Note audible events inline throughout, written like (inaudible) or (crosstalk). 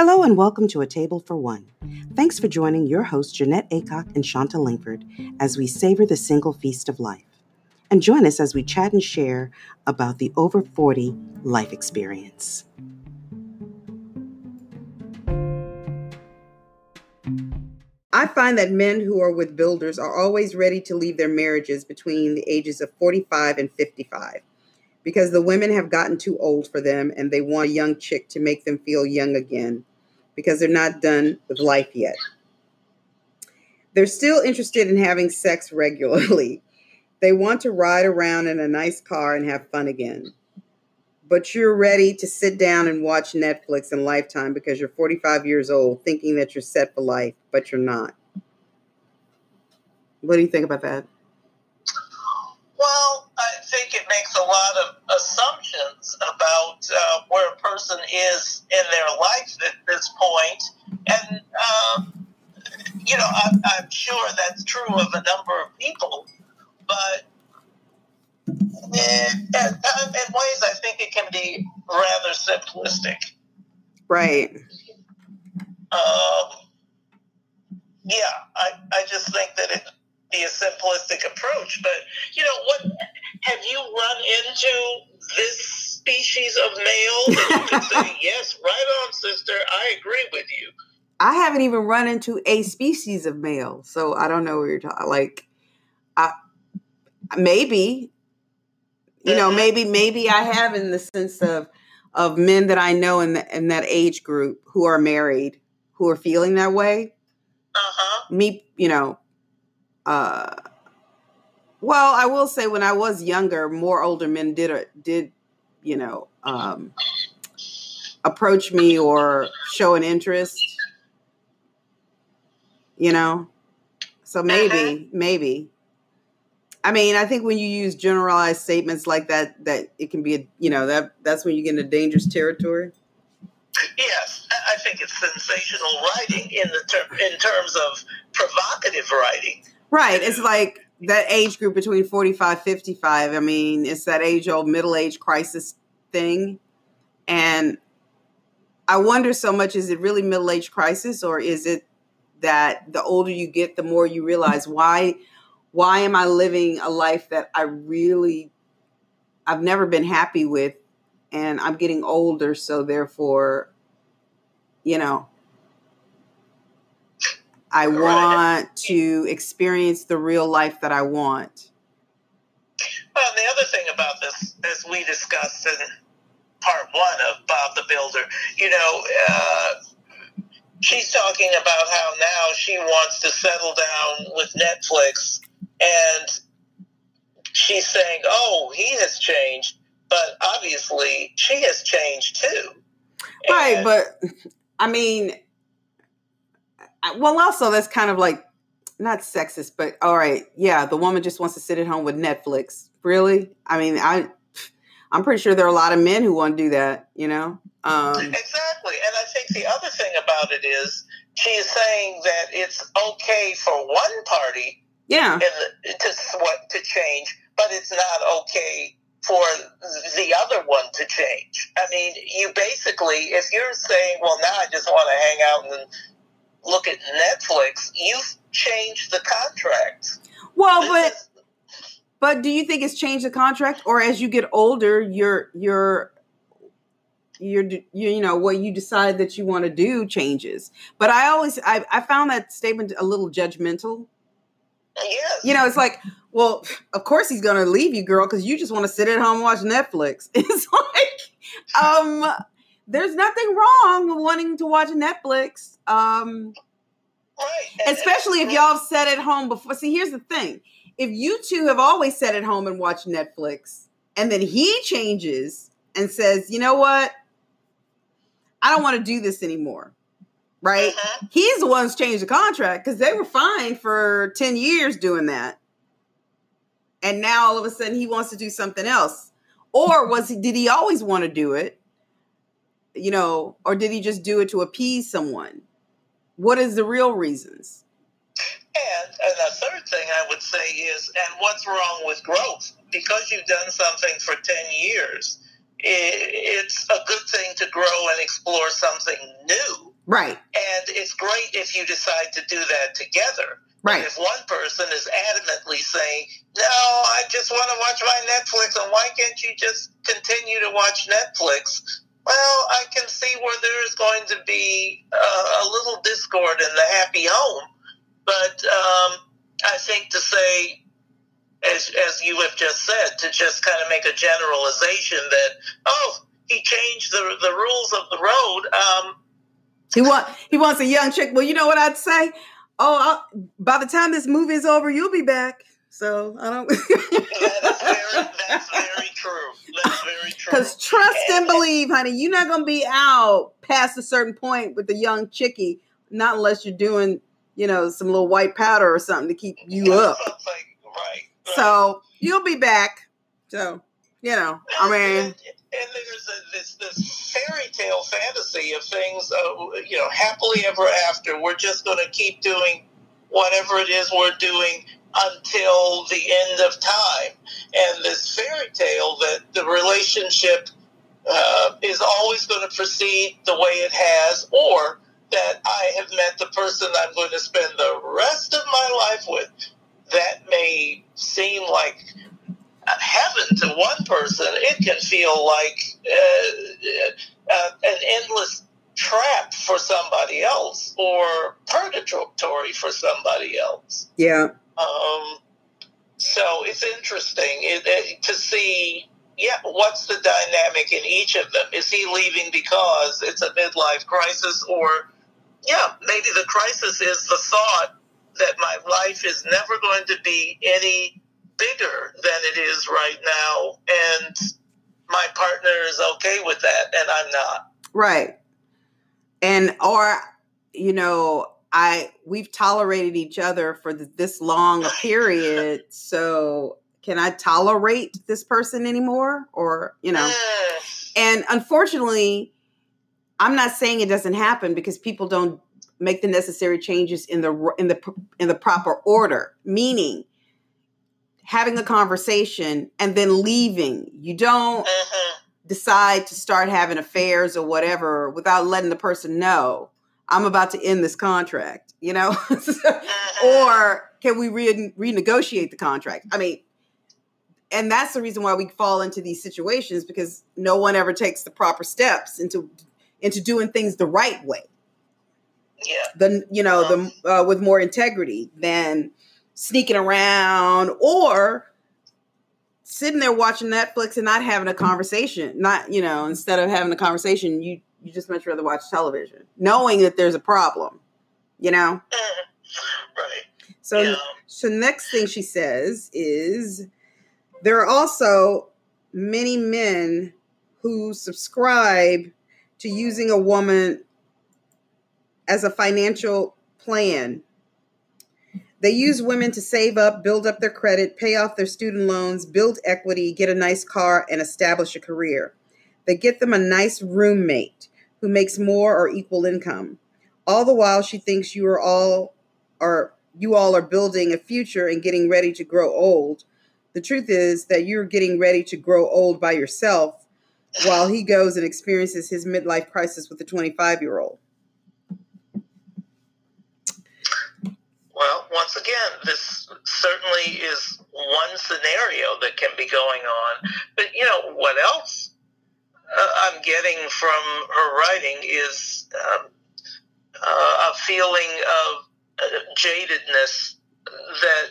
Hello and welcome to A Table for One. Thanks for joining your hosts, Jeanette Acock and Shanta Langford, as we savor the single feast of life. And join us as we chat and share about the over 40 life experience. I find that men who are with builders are always ready to leave their marriages between the ages of 45 and 55 because the women have gotten too old for them and they want a young chick to make them feel young again because they're not done with life yet. They're still interested in having sex regularly. (laughs) They want to ride around in a nice car and have fun again. But you're ready to sit down and watch Netflix and Lifetime because you're 45 years old, thinking that you're set for life, but you're not. What do you think about that? Well, I think it makes a lot of assumptions about uh, where a person is in their life at this point. And, um, you know, I'm, I'm, sure that's true of a number of people, but in, in, in ways I think it can be rather simplistic. Right. Um, yeah, I, I just think that it be a simplistic approach. But you know what? Have you run into this species of male that you can say, (laughs) "Yes, right on, sister. I agree with you." I haven't even run into a species of male, so I don't know what you're talking. Like, I maybe, you know, mm-hmm. maybe maybe I have in the sense of of men that I know in the, in that age group who are married who are feeling that way. Uh huh. Me, you know, uh, well, I will say when I was younger, more older men did uh, did you know um, approach me or show an interest. You know, so maybe uh-huh. maybe. I mean, I think when you use generalized statements like that, that it can be a you know that that's when you get into dangerous territory. Yes, I think it's sensational writing in the ter- in terms of provocative writing. Right. It's like that age group between 45 55 i mean it's that age old middle age crisis thing and i wonder so much is it really middle age crisis or is it that the older you get the more you realize why why am i living a life that i really i've never been happy with and i'm getting older so therefore you know I right. want to experience the real life that I want. Well, the other thing about this, as we discussed in part one of Bob the Builder, you know, uh, she's talking about how now she wants to settle down with Netflix, and she's saying, "Oh, he has changed," but obviously she has changed too. Right, and, but I mean, well, also that's kind of like not sexist, but all right, yeah, the woman just wants to sit at home with Netflix. Really? I mean, I I'm pretty sure there are a lot of men who want to do that. You know? Um, exactly. And I think the other thing about it is she is saying that it's okay for one party, yeah, the, to what to change, but it's not okay for the other one to change. I mean, you basically, if you're saying, well, now I just want to hang out and look at Netflix, you've changed the contract. Well, but but do you think it's changed the contract, or as you get older, you're you're you're you, you know what you decide that you want to do changes. But I always I, I found that statement a little judgmental. Yes. You know, it's like, well, of course he's gonna leave you, girl, because you just want to sit at home and watch Netflix. (laughs) It's like, um, there's nothing wrong with wanting to watch Netflix. Um, right. Especially if y'all have sat at home before. See, here's the thing: if you two have always sat at home and watched Netflix, and then he changes and says, "You know what? I don't want to do this anymore." Right? Uh-huh. He's the one who's changed the contract because they were fine for ten years doing that, and now all of a sudden he wants to do something else. Or was he? Did he always want to do it? you know, or did he just do it to appease someone? What is the real reasons? And, and the third thing I would say is, and what's wrong with growth? Because you've done something for 10 years, it's a good thing to grow and explore something new. Right. And it's great if you decide to do that together. Right. And if one person is adamantly saying, "No, I just want to watch my Netflix," and why can't you just continue to watch Netflix? Well, I can see where there is going to be uh, a little discord in the happy home, but um, I think to say, as as you have just said, to just kind of make a generalization that oh, he changed the the rules of the road. Um, he want he wants a young chick. Well, you know what I'd say. Oh, I'll, by the time this movie is over, you'll be back. So I don't. that is very, that's very true. That's very true. Because trust and, and believe, honey, you're not gonna be out past a certain point with the young chickie, not unless you're doing, you know, some little white powder or something to keep you up. Like, right, right. So you'll be back. So you know, I mean. And, and there's a, this this fairy tale fantasy of things, uh, you know, happily ever after. We're just going to keep doing whatever it is we're doing until the end of time. And this fairy tale that the relationship uh, is always going to proceed the way it has, or that I have met the person I'm going to spend the rest of my life with. That may seem like heaven to one person, it can feel like uh, uh, an endless trap for somebody else or purgatory for somebody else. Yeah. Um, so it's interesting it, it, to see, yeah, what's the dynamic in each of them? Is he leaving because it's a midlife crisis, or yeah, maybe the crisis is the thought that my life is never going to be any bigger than it is right now, and my partner is okay with that, and I'm not. Right. And or you know, I we've tolerated each other for this long a period, (laughs) so can I tolerate this person anymore or, you know? And unfortunately, I'm not saying it doesn't happen because people don't make the necessary changes in the in the in the proper order, meaning having a conversation and then leaving. You don't mm-hmm. decide to start having affairs or whatever without letting the person know I'm about to end this contract, you know? (laughs) mm-hmm. Or can we re- renegotiate the contract? I mean, and that's the reason why we fall into these situations because no one ever takes the proper steps into into doing things the right way. Yeah. The you know the uh, with more integrity than sneaking around or sitting there watching Netflix and not having a conversation. Not, you know, instead of having a conversation, you you just much rather watch television, knowing that there's a problem, you know? Mm, right. So yeah. so next thing she says is there are also many men who subscribe to using a woman as a financial plan they use women to save up, build up their credit, pay off their student loans, build equity, get a nice car, and establish a career. They get them a nice roommate who makes more or equal income. All the while she thinks you are all are you all are building a future and getting ready to grow old. The truth is that you're getting ready to grow old by yourself while he goes and experiences his midlife crisis with a 25 year old. Well, once again, this certainly is one scenario that can be going on. But, you know, what else uh, I'm getting from her writing is um, uh, a feeling of uh, jadedness that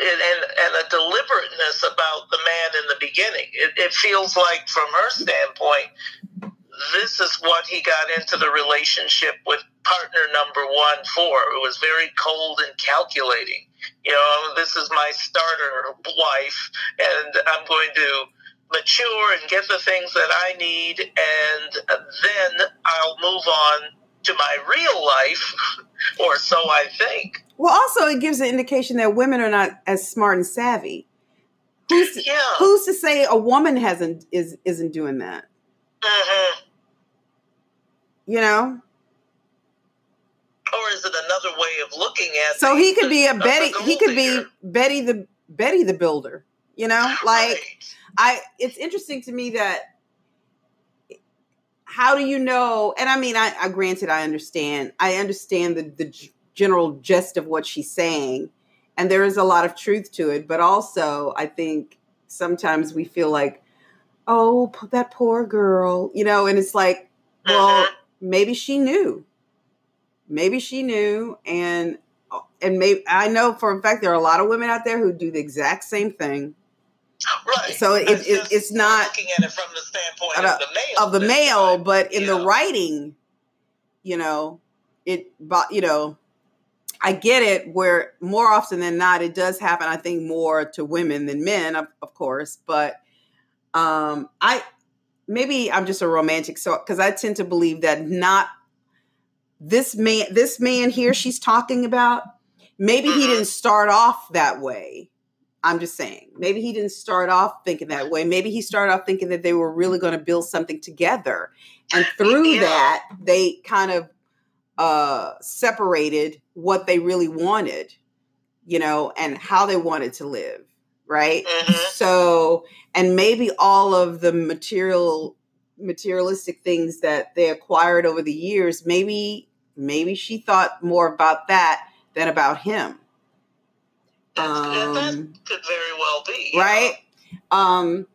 and, and a deliberateness about the man in the beginning. It, it feels like, from her standpoint, this is what he got into the relationship with partner number one for. It was very cold and calculating. You know, this is my starter wife, and I'm going to mature and get the things that I need, and then I'll move on to my real life, (laughs) or so I think. Well, also, it gives an indication that women are not as smart and savvy. Who's to, yeah. who's to say a woman hasn't is isn't doing that? Mm-hmm. You know, or is it another way of looking at? So he could be a Betty. He could be Betty the Betty the Builder. You know, like right. I. It's interesting to me that how do you know? And I mean, I, I granted, I understand. I understand the the general gist of what she's saying, and there is a lot of truth to it. But also, I think sometimes we feel like, oh, that poor girl, you know, and it's like, well, Mhm. maybe she knew, maybe she knew, and and maybe I know for a fact there are a lot of women out there who do the exact same thing Right. So it- It's it- it's not- looking at it from the standpoint of the male. of the male, but in the writing, you know, it but you know, I get it where more often than not it does happen, I think more to women than men, of, of course, but um I maybe I'm just a romantic so because I tend to believe that not this man this man here she's talking about, maybe he Mhm. didn't start off that way. I'm just saying. Maybe he didn't start off thinking that way. Maybe he started off thinking that they were really going to build something together. And through Yeah. that, they kind of uh separated what they really wanted, you know, and how they wanted to live, right? Mhm. So, and maybe all of the material materialistic things that they acquired over the years, maybe maybe she thought more about that than about him. That Um, could very well be. right? Um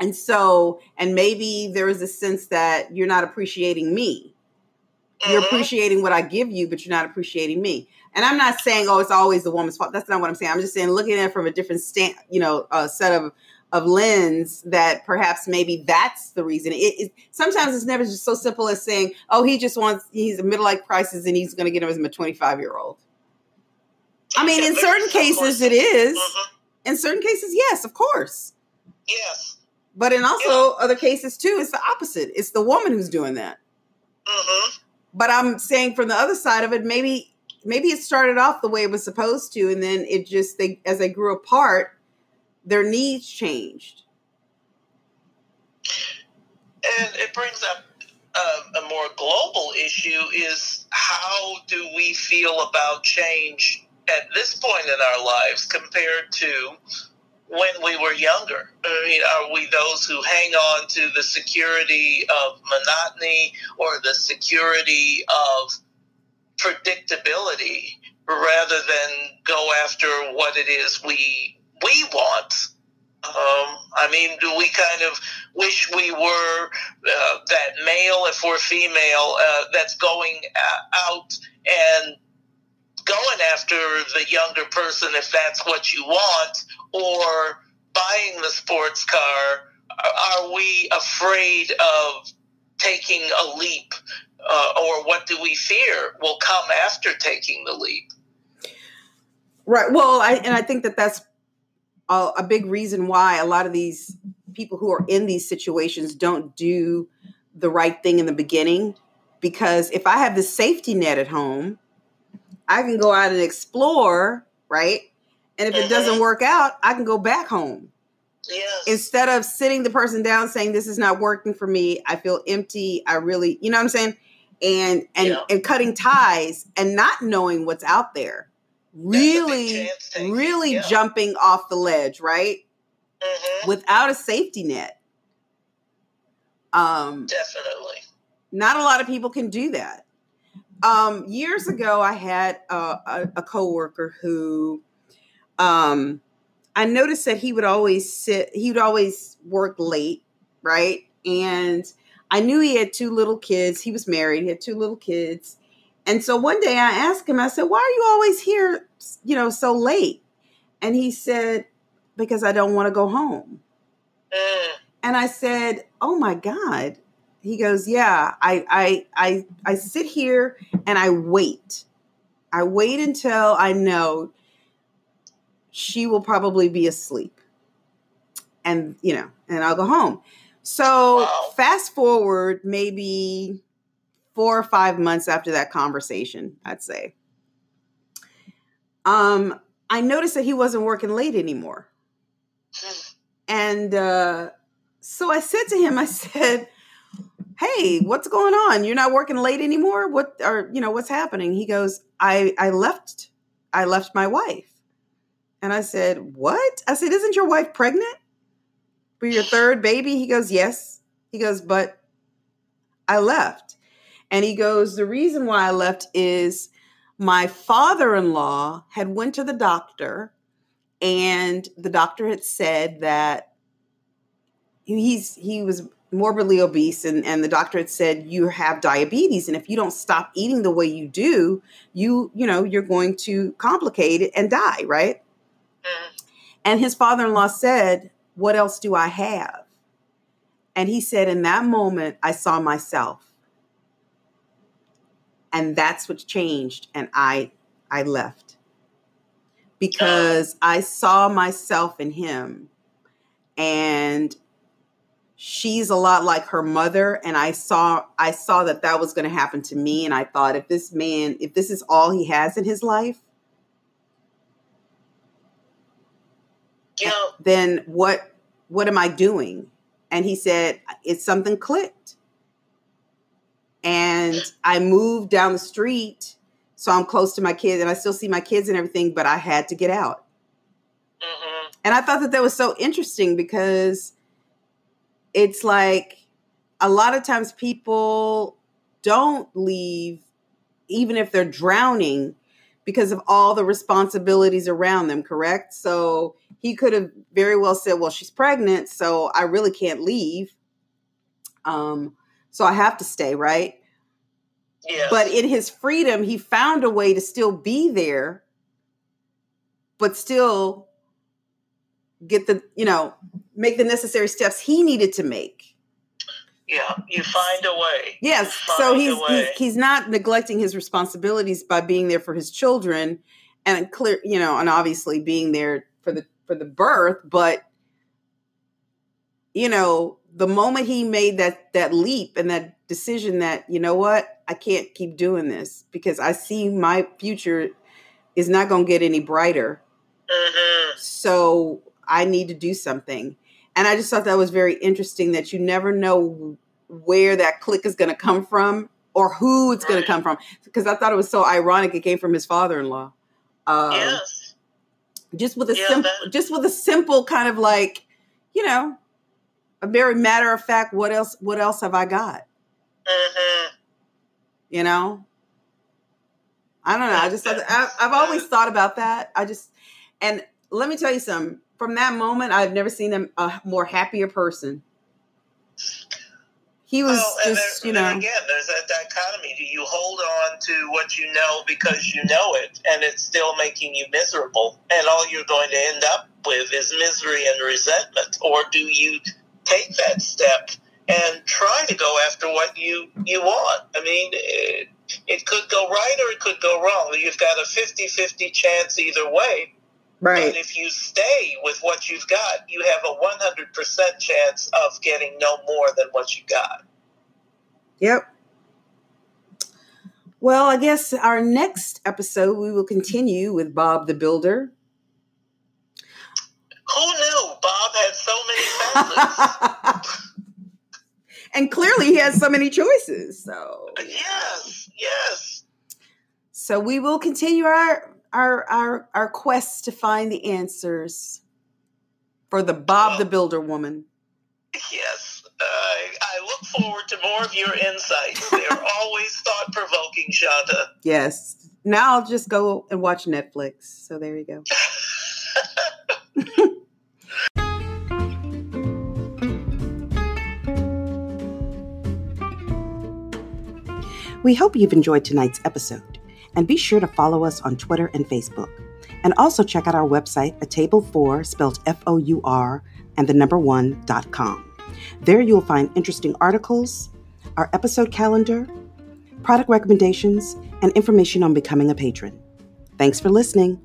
and so and maybe there is a sense that you're not appreciating me. You're Mhm. appreciating what i give you but you're not appreciating me. And i'm not saying oh it's always the woman's fault. That's not what i'm saying. I'm just saying looking at it from a different stand you know a set of of lens that perhaps maybe that's the reason. It, it sometimes it's never just so simple as saying oh he just wants he's a middle life crisis and he's going to get him as a 25 year old i mean in certain cases it is Mhm. in certain cases yes of course Yes. but in also other cases too, it's the opposite. It's the woman who's doing that. hmm But I'm saying from the other side of it, maybe maybe it started off the way it was supposed to, and then it just they as they grew apart, their needs changed. And it brings up uh, a more global issue is how do we feel about change at this point in our lives compared to when we were younger? I mean, are we those who hang on to the security of monotony or the security of predictability rather than go after what it is we we want? Um, I mean, do we kind of wish we were uh, that male, if we're female, uh, that's going uh, out and going after the younger person if that's what you want, or buying the sports car? Are we afraid of taking a leap, uh, or what do we fear will come after taking the leap? Right. Well, I and I think that that's a, a big reason why a lot of these people who are in these situations don't do the right thing in the beginning. Because if I have the safety net at home, I can go out and explore, right? And if it doesn't Mhm. work out, I can go back home. Yes. Instead of sitting the person down saying this is not working for me, I feel empty, I really, you know what I'm saying? And and Yeah. and cutting ties and not knowing what's out there. That's a big Really really yeah. jumping off the ledge, right? Mhm. Without a safety net. Um, Definitely. not a lot of people can do that. Um, years ago, I had a, a, a coworker who, um, I noticed that he would always sit, he would always work late, right? And I knew he had two little kids. He was married, he had two little kids. And so one day I asked him, I said, Why are you always here, you know, so late? And he said, Because I don't want to go home. Mm. And I said, "Oh my God." He goes, "Yeah, I I I I sit here and I wait. I wait until I know she will probably be asleep. And, you know, and I'll go home." So, Wow. fast forward maybe 4 or 5 months after that conversation, I'd say. Um I noticed that he wasn't working late anymore. And uh, so I said to him, I said, "Hey, what's going on? You're not working late anymore. What or you know what's happening?" He goes, "I I left. I left my wife." And I said, "What?" I said, "Isn't your wife pregnant for your third baby?" He goes, "Yes." He goes, "But I left. And he goes, The reason why I left is my father-in-law had went to the doctor and the doctor had said that he's he was morbidly obese and, and the doctor had said you have diabetes and if you don't stop eating the way you do you you know you're going to complicate it and die right? Mm. and his father-in-law said what else do i have? And he said in that moment i saw myself. And that's what changed and i i left. Because i saw myself in him and she's a lot like her mother and i saw i saw that that was going to happen to me and i thought if this man if this is all he has in his life then what what am i doing? And he said it's something clicked. And i moved down the street so i'm close to my kids and i still see my kids and everything but i had to get out. Mm-hmm. and i thought that that was so interesting because it's like a lot of times people don't leave even if they're drowning because of all the responsibilities around them, correct? So he could have very well said, Well, she's pregnant, so I really can't leave. Um, so I have to stay, right? Yes. But in his freedom, he found a way to still be there, but still get the, you know, make the necessary steps he needed to make. Yeah, you find a way. Yes, so he's, he's he's not neglecting his responsibilities by being there for his children, and clear, you know, and obviously being there for the for the birth. But you know, the moment he made that that leap and that decision, that you know what, I can't keep doing this because I see my future is not going to get any brighter. Mm-hmm. So I need to do something. And I just thought that was very interesting that you never know where that click is going to come from or who it's right. going to come from. Because I thought it was so ironic it came from his father-in-law. Um, yes. Just with a yeah, simple, that- just with a simple kind of like, you know, a very matter of fact. What else? What else have I got? Mm-hmm. You know, I don't know. I just I, I've always thought about that. I just and let me tell you something from that moment, I've never seen him a more happier person. He was well, just, there, you know. Again, there's that dichotomy. Do you hold on to what you know because you know it, and it's still making you miserable, and all you're going to end up with is misery and resentment, or do you take that step and try to go after what you you want? I mean. It, it could go right or it could go wrong. You've got a 50 50 chance either way Right. But if you stay with what you've got, you have a 100% chance of getting no more than what you got. Yep. Well, I guess our next episode we will continue with Bob the Builder. Who knew Bob had so many families? (laughs) and clearly he has so many choices. So Yes, yes. So we will continue our our our our quest to find the answers for the Bob well, the Builder woman. Yes, uh, I look forward to more of your insights. They're always thought provoking, Shanta. Yes. Now I'll just go and watch Netflix. So there you go. (laughs) we hope you've enjoyed tonight's episode. And be sure to follow us on Twitter and Facebook. And also check out our website, a table four, spelled F O U R, and the number one dot com. There you'll find interesting articles, our episode calendar, product recommendations, and information on becoming a patron. Thanks for listening.